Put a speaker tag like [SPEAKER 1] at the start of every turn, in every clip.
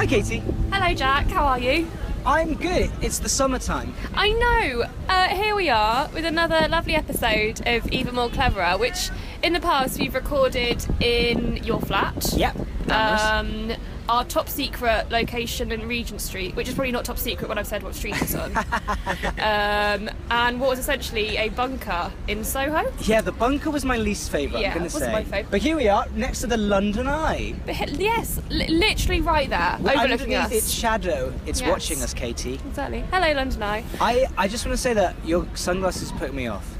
[SPEAKER 1] Hi, Katie.
[SPEAKER 2] Hello, Jack. How are you?
[SPEAKER 1] I'm good. It's the summertime.
[SPEAKER 2] I know. Uh, here we are with another lovely episode of Even More Cleverer, which in the past we've recorded in your flat.
[SPEAKER 1] Yep.
[SPEAKER 2] Um, our top secret location in Regent Street, which is probably not top secret when I've said what street it's on. um, and what was essentially a bunker in Soho.
[SPEAKER 1] yeah, the bunker was my least favourite.
[SPEAKER 2] Yeah,
[SPEAKER 1] I'm gonna
[SPEAKER 2] wasn't
[SPEAKER 1] say.
[SPEAKER 2] my favourite.
[SPEAKER 1] But here we are, next to the London Eye.
[SPEAKER 2] But yes, li- literally right there, overlooking
[SPEAKER 1] Underneath
[SPEAKER 2] us.
[SPEAKER 1] its shadow, it's
[SPEAKER 2] Yes.
[SPEAKER 1] watching us, Katie.
[SPEAKER 2] Exactly. Hello, London Eye.
[SPEAKER 1] I, I just want to say that your sunglasses put me off.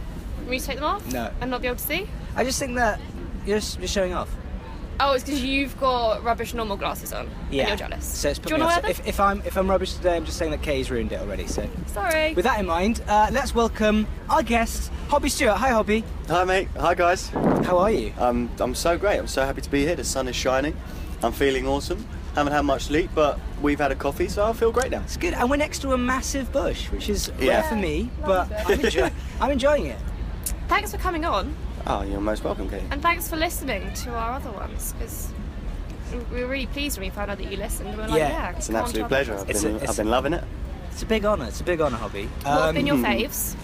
[SPEAKER 2] Me to take them off?
[SPEAKER 1] No.
[SPEAKER 2] And not be able to see?
[SPEAKER 1] I just think that you're, you're showing off.
[SPEAKER 2] Oh, it's because you've got rubbish normal glasses on.
[SPEAKER 1] Yeah.
[SPEAKER 2] And you're jealous.
[SPEAKER 1] So it's put
[SPEAKER 2] Do you want to wear them?
[SPEAKER 1] If, if I'm if I'm rubbish today, I'm just saying that Kay's ruined it already. So
[SPEAKER 2] Sorry.
[SPEAKER 1] with that in mind, uh, let's welcome our guest, Hobbie Stuart. Hi, Hobbie.
[SPEAKER 3] Hi mate, hi guys.
[SPEAKER 1] How are you?
[SPEAKER 3] Um, I'm so great. I'm so happy to be here. The sun is shining. I'm feeling awesome. Haven't had much sleep, but we've had a coffee, so I feel great now.
[SPEAKER 1] It's good, and we're next to a massive bush, which is
[SPEAKER 3] Yeah.
[SPEAKER 1] rare for me, but I'm, enjoy- I'm enjoying it.
[SPEAKER 2] Thanks for coming on,
[SPEAKER 3] Oh, you're most welcome, Kate.
[SPEAKER 2] and thanks for listening to our other ones, because we were really pleased when we found out that you listened. We were like,
[SPEAKER 1] Yeah,
[SPEAKER 2] yeah,
[SPEAKER 3] It's an absolute pleasure. I've been,
[SPEAKER 1] a- it's-
[SPEAKER 3] I've been loving it.
[SPEAKER 1] It's a big honour. It's a big honour, Hobbie.
[SPEAKER 2] What have been your
[SPEAKER 1] Um,
[SPEAKER 2] faves?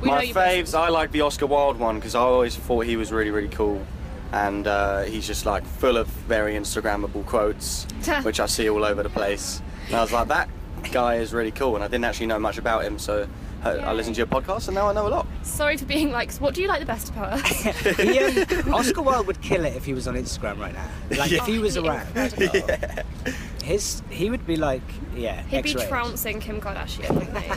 [SPEAKER 2] We
[SPEAKER 3] My
[SPEAKER 2] you
[SPEAKER 3] faves, I like the Oscar Wilde one because I always thought he was really, really cool. And uh, he's just like full of very Instagrammable quotes, which I see all over the place. And I was like, that guy is really cool. And I didn't actually know much about him, so I, I listened to your podcast and now I know a lot.
[SPEAKER 2] Sorry for being like, what do you like the best about us?
[SPEAKER 1] he, um, Oscar Wilde would kill it if he was on Instagram right now. Like if he was
[SPEAKER 2] Oh,
[SPEAKER 1] around,
[SPEAKER 2] incredible.
[SPEAKER 1] his he would be like, yeah,
[SPEAKER 2] He'd be
[SPEAKER 1] X-rated.
[SPEAKER 2] trouncing Kim Kardashian, wouldn't he?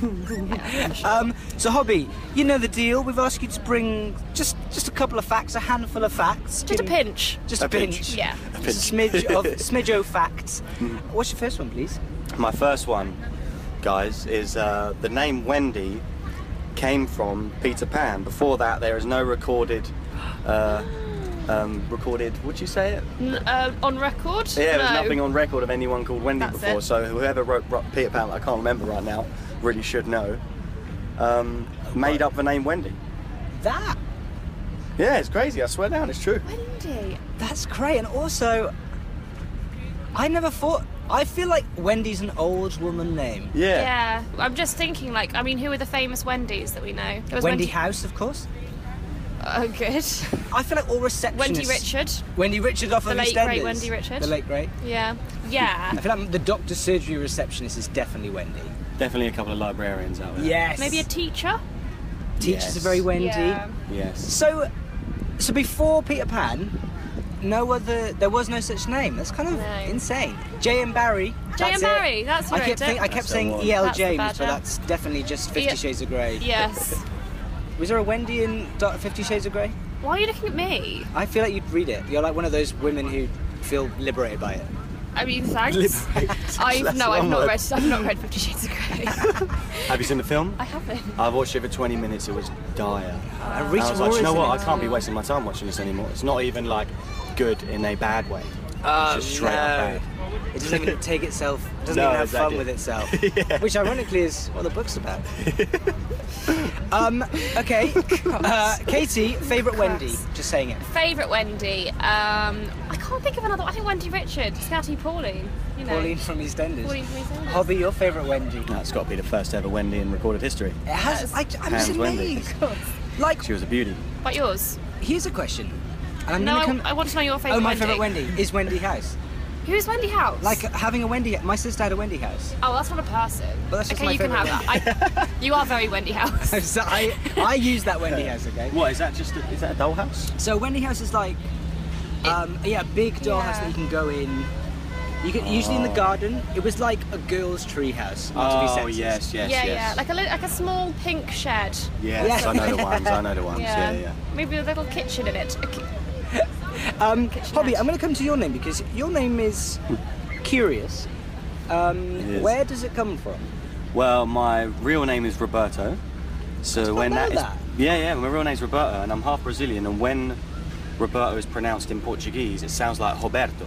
[SPEAKER 2] yeah, for sure.
[SPEAKER 1] Um, so Hobbie, you know the deal. We've asked you to bring just just a couple of facts, a handful of facts.
[SPEAKER 2] Just a
[SPEAKER 1] Give-
[SPEAKER 2] pinch.
[SPEAKER 1] Just a,
[SPEAKER 3] A
[SPEAKER 1] pinch.
[SPEAKER 3] pinch.
[SPEAKER 2] Yeah.
[SPEAKER 3] A
[SPEAKER 1] a
[SPEAKER 3] pinch.
[SPEAKER 1] smidge of smidge of facts. What's your first one, please?
[SPEAKER 3] My first one, guys, is uh, the name Wendy came from Peter Pan. Before that, there is no recorded. Uh, um, recorded, would you say it?
[SPEAKER 2] N- uh, on record?
[SPEAKER 3] Yeah, there's
[SPEAKER 2] No.
[SPEAKER 3] nothing on record of anyone called Wendy
[SPEAKER 2] That's
[SPEAKER 3] before.
[SPEAKER 2] it.
[SPEAKER 3] So whoever wrote, wrote Peter Pan, I can't remember right now, really should know. Um, made up the name Wendy.
[SPEAKER 1] That
[SPEAKER 3] Yeah, it's crazy. I swear down, it's true.
[SPEAKER 2] Wendy.
[SPEAKER 1] that's great. And also, I never thought. I feel like Wendy's an old woman name.
[SPEAKER 3] Yeah.
[SPEAKER 2] Yeah. I'm just thinking, like, I mean, who are the famous Wendy's that we know? There was
[SPEAKER 1] Wendy House, of course.
[SPEAKER 2] Oh, good.
[SPEAKER 1] I feel like all receptionists.
[SPEAKER 2] Wendy Richard.
[SPEAKER 1] Wendy Richard off
[SPEAKER 2] The
[SPEAKER 1] of
[SPEAKER 2] late,
[SPEAKER 1] EastEnders.
[SPEAKER 2] great Wendy Richard.
[SPEAKER 1] The late great.
[SPEAKER 2] Yeah. Yeah.
[SPEAKER 1] I feel like the doctor surgery receptionist is definitely Wendy.
[SPEAKER 3] Definitely a couple of librarians out there.
[SPEAKER 1] Yes.
[SPEAKER 2] Maybe a teacher?
[SPEAKER 1] teachers
[SPEAKER 3] Yes.
[SPEAKER 1] are very Wendy.
[SPEAKER 2] Yeah.
[SPEAKER 3] Yes.
[SPEAKER 1] So, so before Peter Pan, no other. There was no such name. That's kind of
[SPEAKER 2] No.
[SPEAKER 1] insane. J. M. Barrie.
[SPEAKER 2] J. M.
[SPEAKER 1] that's it.
[SPEAKER 2] Barrie, that's
[SPEAKER 1] I
[SPEAKER 2] right,
[SPEAKER 1] kept, think, I kept saying
[SPEAKER 3] one.
[SPEAKER 1] E. L.
[SPEAKER 2] That's
[SPEAKER 1] James, but that's definitely just Fifty
[SPEAKER 2] Yeah.
[SPEAKER 1] Shades of Grey.
[SPEAKER 2] Yes.
[SPEAKER 1] Was there a Wendy in Fifty Shades of Grey?
[SPEAKER 2] Why are you looking at me?
[SPEAKER 1] I feel like you'd read it. You're like one of those women who feel liberated by it.
[SPEAKER 2] I mean, thanks. I've no, I've not
[SPEAKER 3] word.
[SPEAKER 2] read. I've not read Fifty Shades of Grey.
[SPEAKER 3] Have you seen the film?
[SPEAKER 2] I haven't.
[SPEAKER 3] I've watched it for 20 minutes. It was dire.
[SPEAKER 1] And
[SPEAKER 3] And I was like, you know what? I can't be wasting my time watching this anymore. It's not even like good in a bad way.
[SPEAKER 1] Oh,
[SPEAKER 3] it's just straight up bad.
[SPEAKER 1] It doesn't even take itself. Doesn't
[SPEAKER 3] No,
[SPEAKER 1] even have fun with itself. Which, ironically, is what the book's about. um. Okay. Uh, Katie, favorite Wendy. Just saying it.
[SPEAKER 2] Favorite Wendy. Um, I can't think of another. I think Wendy Richard, Scouty Pauline. You know.
[SPEAKER 1] Pauline from EastEnders.
[SPEAKER 2] Pauline from EastEnders.
[SPEAKER 1] Hobbie, your favorite Wendy.
[SPEAKER 3] That's got to be the first ever Wendy in recorded history.
[SPEAKER 1] It has. I, I'm just
[SPEAKER 3] Hands Wendy.
[SPEAKER 1] amazed. Like,
[SPEAKER 3] She was a beauty.
[SPEAKER 2] But yours?
[SPEAKER 1] here's a question. And I'm
[SPEAKER 2] No,
[SPEAKER 1] gonna
[SPEAKER 2] I,
[SPEAKER 1] come.
[SPEAKER 2] I want to know your favorite.
[SPEAKER 1] oh, my favorite Wendy is Wendy House.
[SPEAKER 2] Who's Wendy House?
[SPEAKER 1] Like having a Wendy. My sister had a Wendy House.
[SPEAKER 2] Oh, that's not a person.
[SPEAKER 1] Well, that's just
[SPEAKER 2] okay,
[SPEAKER 1] my
[SPEAKER 2] you can have
[SPEAKER 1] favourite
[SPEAKER 2] that. I, you are very Wendy House.
[SPEAKER 1] so I I use that Wendy House. Okay.
[SPEAKER 3] What is that? Just a, is that a dollhouse?
[SPEAKER 1] So Wendy House is like, um, yeah, a big dollhouse
[SPEAKER 2] Yeah.
[SPEAKER 1] that you can go in. You could, usually in the garden, it was like a girl's treehouse. Not to be
[SPEAKER 3] Oh yes, yes,
[SPEAKER 2] yeah,
[SPEAKER 3] yes.
[SPEAKER 2] yeah, like a like a small pink shed.
[SPEAKER 3] yes,
[SPEAKER 1] Yes.
[SPEAKER 3] I know the ones. I know the ones. Yeah, yeah.
[SPEAKER 2] Maybe a little kitchen in it.
[SPEAKER 1] Um, Hobbie, I'm going to come to your name because your name is curious. Um,
[SPEAKER 3] is.
[SPEAKER 1] where does it come from?
[SPEAKER 3] Well, my real name is Roberto. So when
[SPEAKER 1] know
[SPEAKER 3] that is
[SPEAKER 1] that.
[SPEAKER 3] yeah, yeah, my real name is Roberto, and I'm half Brazilian. And when Roberto is pronounced in Portuguese, it sounds like Roberto.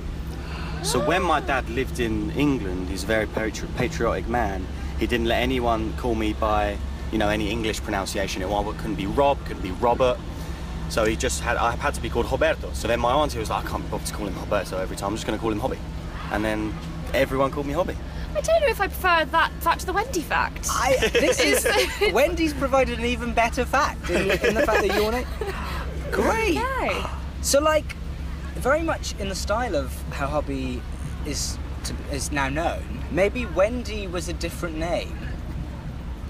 [SPEAKER 3] So when my dad lived in England, he's a very patri- patriotic man. He didn't let anyone call me by, you know, any English pronunciation. It it couldn't be Rob, couldn't be Robert. So he just had, I had to be called Roberto. So then my auntie was like, I can't be bothered to call him Roberto every time. I'm just going to call him Hobbie. And then everyone called me Hobbie.
[SPEAKER 2] I don't know if I prefer that fact to the Wendy fact.
[SPEAKER 1] I, this is Wendy's provided an even better fact in, in the fact that your name. Great.
[SPEAKER 2] Okay.
[SPEAKER 1] So, like, very much in the style of how Hobbie is to, is now known. Maybe Wendy was a different name,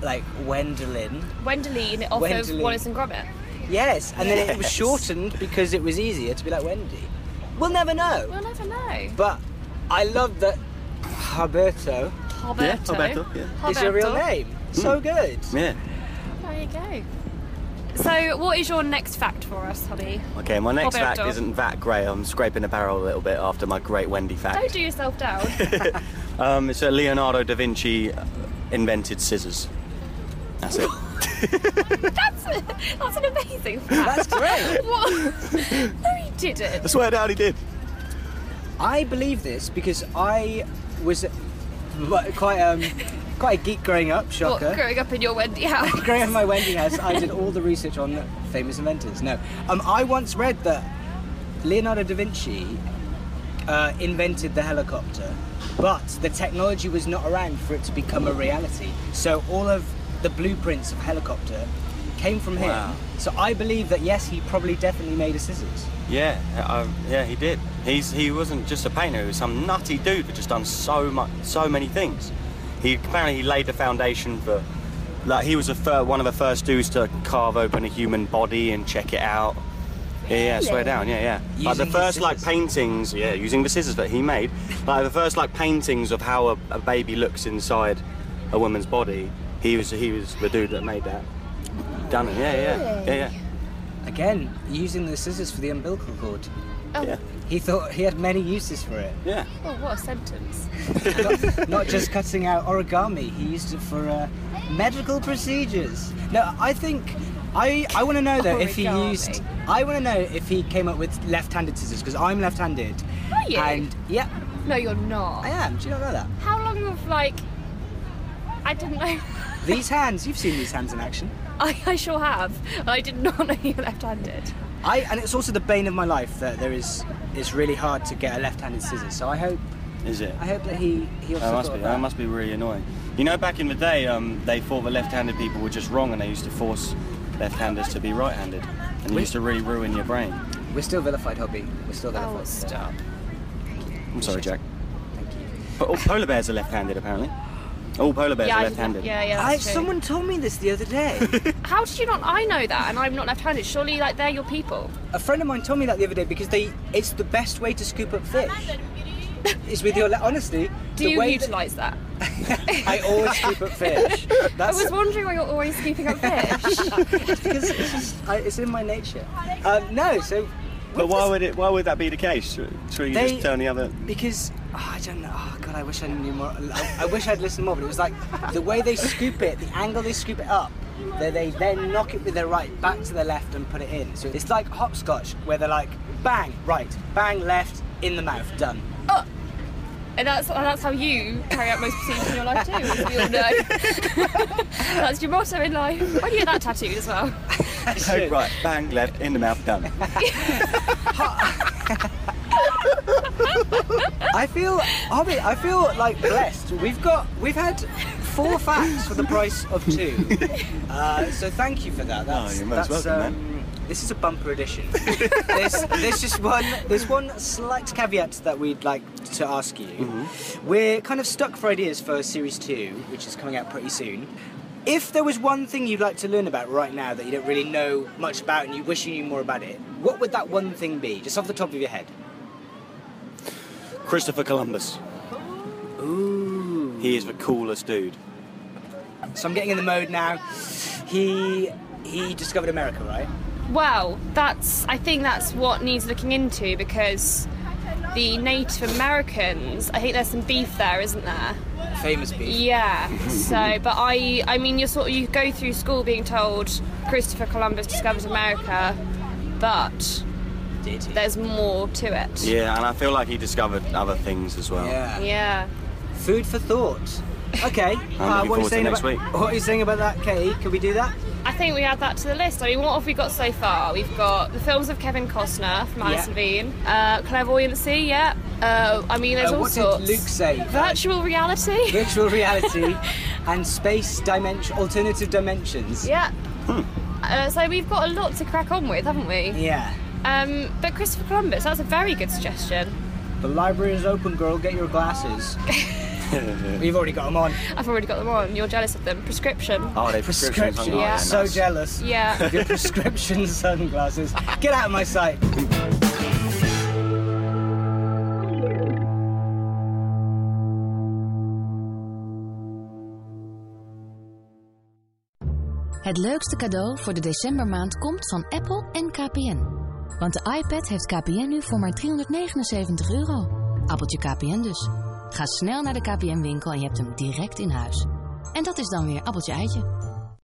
[SPEAKER 1] like Wendelin.
[SPEAKER 2] Wendolene off
[SPEAKER 1] Wendolene.
[SPEAKER 2] of Wallace and Gromit.
[SPEAKER 1] Yes, and then it was
[SPEAKER 3] Yes.
[SPEAKER 1] shortened because it was easier to be like Wendy. We'll never know.
[SPEAKER 2] We'll never know.
[SPEAKER 1] But I love that Roberto
[SPEAKER 2] Roberto.
[SPEAKER 3] Roberto, yeah.
[SPEAKER 1] is your real
[SPEAKER 2] Roberto.
[SPEAKER 1] name. So good.
[SPEAKER 3] Yeah.
[SPEAKER 2] There you go. So, what is your next fact for us, Holly?
[SPEAKER 3] Okay, my next
[SPEAKER 2] Roberto.
[SPEAKER 3] fact isn't that great. I'm scraping the barrel a little bit after my great Wendy fact.
[SPEAKER 2] Don't do yourself down.
[SPEAKER 3] Um, it's that Leonardo da Vinci uh, invented scissors. That's it.
[SPEAKER 2] that's, that's an amazing fact.
[SPEAKER 1] That's great.
[SPEAKER 2] What? no, he didn't.
[SPEAKER 3] I swear down he did.
[SPEAKER 1] I believe this because I was quite um quite a geek growing up.
[SPEAKER 2] What,
[SPEAKER 1] Shocker.
[SPEAKER 2] growing up in your Wendy house?
[SPEAKER 1] growing up in my Wendy house, I did all the research on famous inventors. No, um, I once read that Leonardo da Vinci uh, invented the helicopter, but the technology was not around for it to become a reality. So all of the blueprints of helicopter came from him.
[SPEAKER 3] Wow.
[SPEAKER 1] So I believe that yes, he probably definitely made a scissors.
[SPEAKER 3] Yeah, uh, yeah, he did. He's he wasn't just a painter; he was some nutty dude that just done so much, so many things. He apparently he laid the foundation for, like he was a fir- one of the first dudes to carve open a human body and check it out. Yeah, yeah, swear down, yeah, yeah. like the
[SPEAKER 1] Using
[SPEAKER 3] first like paintings, yeah, using the scissors that he made. Like the first like paintings of how a, a baby looks inside a woman's body. He was he was the dude that made that. Done it, yeah, yeah, yeah, yeah.
[SPEAKER 1] Again, using the scissors for the umbilical cord.
[SPEAKER 2] Oh,
[SPEAKER 3] Yeah.
[SPEAKER 1] He thought he had many uses for it.
[SPEAKER 3] Yeah.
[SPEAKER 2] oh, what a sentence.
[SPEAKER 1] not, not just cutting out origami. He used it for uh, medical procedures. No, I think I I want to know though if he used. I want to know if he came up with left-handed scissors because I'm left-handed.
[SPEAKER 2] Are you?
[SPEAKER 1] And yeah,
[SPEAKER 2] No, you're not.
[SPEAKER 1] I am. Do you not know that?
[SPEAKER 2] How long of like? I didn't know.
[SPEAKER 1] These hands, you've seen these hands in action.
[SPEAKER 2] I, I sure have. I did not know you were left-handed.
[SPEAKER 1] I and it's also the bane of my life that there is. It's really hard to get a left-handed scissors. So I hope
[SPEAKER 3] Is it?
[SPEAKER 1] I hope that he he also
[SPEAKER 3] That must be.
[SPEAKER 1] of
[SPEAKER 3] That must be really annoying. You know, back in the day, um, they thought the left-handed people were just wrong, and they used to force left-handers to be right-handed, and it used to really ruin your brain.
[SPEAKER 1] We're still vilified, Hobbie. We're still vilified.
[SPEAKER 2] Oh, stop.
[SPEAKER 3] I'm sorry, Jack.
[SPEAKER 1] Thank you.
[SPEAKER 3] But all polar bears are left-handed, apparently. All polar bears
[SPEAKER 2] yeah,
[SPEAKER 3] are left-handed.
[SPEAKER 2] Yeah, yeah.
[SPEAKER 1] I,
[SPEAKER 2] true.
[SPEAKER 1] someone told me this the other day.
[SPEAKER 2] How did you not? I know that, and I'm not left-handed. Surely, like they're your people.
[SPEAKER 1] A friend of mine told me that the other day because they it's the best way to scoop up fish. is with your le- honestly.
[SPEAKER 2] Do
[SPEAKER 1] the
[SPEAKER 2] you
[SPEAKER 1] way that-
[SPEAKER 2] utilise that?
[SPEAKER 1] I always scoop up fish.
[SPEAKER 2] I was wondering why you're always scooping up fish.
[SPEAKER 1] because it's, just, I, it's in my nature. Um, no, so
[SPEAKER 3] But why would it? Why would that be the case? Should you
[SPEAKER 1] They-
[SPEAKER 3] just turn the other?
[SPEAKER 1] because oh, I don't know. Oh God, I wish I knew more. I, I wish I'd listened more. But it was like the way they scoop it, the angle they scoop it up. They, they then knock it with their right back to their left and put it in. So it's like hopscotch, where they're like bang right, bang left, in the mouth, done. Oh.
[SPEAKER 2] And that's and that's how you carry out most procedures in your life too, as we all know. that's your motto in life. Why do you get that tattooed as well?
[SPEAKER 3] Right, bang, left, in the mouth, done.
[SPEAKER 1] I feel, Hobbie, I feel like blessed. We've got, we've had four facts for the price of two. Uh, so thank you for that. That's,
[SPEAKER 3] Oh, you're most
[SPEAKER 1] that's,
[SPEAKER 3] welcome,
[SPEAKER 1] um, This is a bumper edition. there's, there's just one, there's one slight caveat that we'd like to ask you.
[SPEAKER 3] Mm-hmm.
[SPEAKER 1] We're kind of stuck for ideas for series two, which is coming out pretty soon. If there was one thing you'd like to learn about right now that you don't really know much about and you wish you knew more about it, what would that one thing be, just off the top of your head?
[SPEAKER 3] Christopher Columbus.
[SPEAKER 1] Ooh.
[SPEAKER 3] He is the coolest dude.
[SPEAKER 1] So I'm getting in the mode now. He he discovered America, right?
[SPEAKER 2] Well, that's I think that's what needs looking into because the Native Americans, I think there's some beef there, isn't there?
[SPEAKER 1] Famous beef.
[SPEAKER 2] Yeah. So, but I, I mean, you're sort of you go through school being told Christopher Columbus discovered America, but
[SPEAKER 1] Did he?
[SPEAKER 2] there's more to it.
[SPEAKER 3] Yeah, and I feel like he discovered other things as well.
[SPEAKER 1] Yeah.
[SPEAKER 2] Yeah.
[SPEAKER 1] Food for thought. Okay. uh,
[SPEAKER 3] looking
[SPEAKER 1] what, are you
[SPEAKER 3] forward to
[SPEAKER 1] saying
[SPEAKER 3] next
[SPEAKER 1] about,
[SPEAKER 3] week.
[SPEAKER 1] what are you saying about that, Katie? Can we do that?
[SPEAKER 2] I think we add that to the list. I mean, what have we got so far? We've got the films of Kevin Costner from Alice
[SPEAKER 1] Yeah.
[SPEAKER 2] and uh, Clairvoyancy, yeah. Uh, I mean, there's
[SPEAKER 1] Uh,
[SPEAKER 2] all
[SPEAKER 1] what
[SPEAKER 2] sorts.
[SPEAKER 1] did Luke say?
[SPEAKER 2] Virtual reality.
[SPEAKER 1] Virtual reality and space dimension, alternative dimensions.
[SPEAKER 2] yeah. Uh, so we've got a lot to crack on with, haven't we?
[SPEAKER 1] Yeah.
[SPEAKER 2] Um, but Christopher Columbus, that's a very good suggestion.
[SPEAKER 1] The library is open, girl. Get your glasses. We've already got them on.
[SPEAKER 2] I've already got them on. You're jealous of them. Prescription.
[SPEAKER 3] Oh, they prescription.
[SPEAKER 1] Prescription.
[SPEAKER 2] Yeah.
[SPEAKER 1] So jealous.
[SPEAKER 2] Yeah.
[SPEAKER 1] Your prescription sunglasses. Get out of my sight.
[SPEAKER 4] Het leukste cadeau voor de decembermaand komt van Apple en KPN. Want de iPad heeft KPN nu voor maar 379 euro. Appeltje KPN dus. Ga snel naar de KPN-winkel en je hebt hem direct in huis. En dat is dan weer appeltje eitje.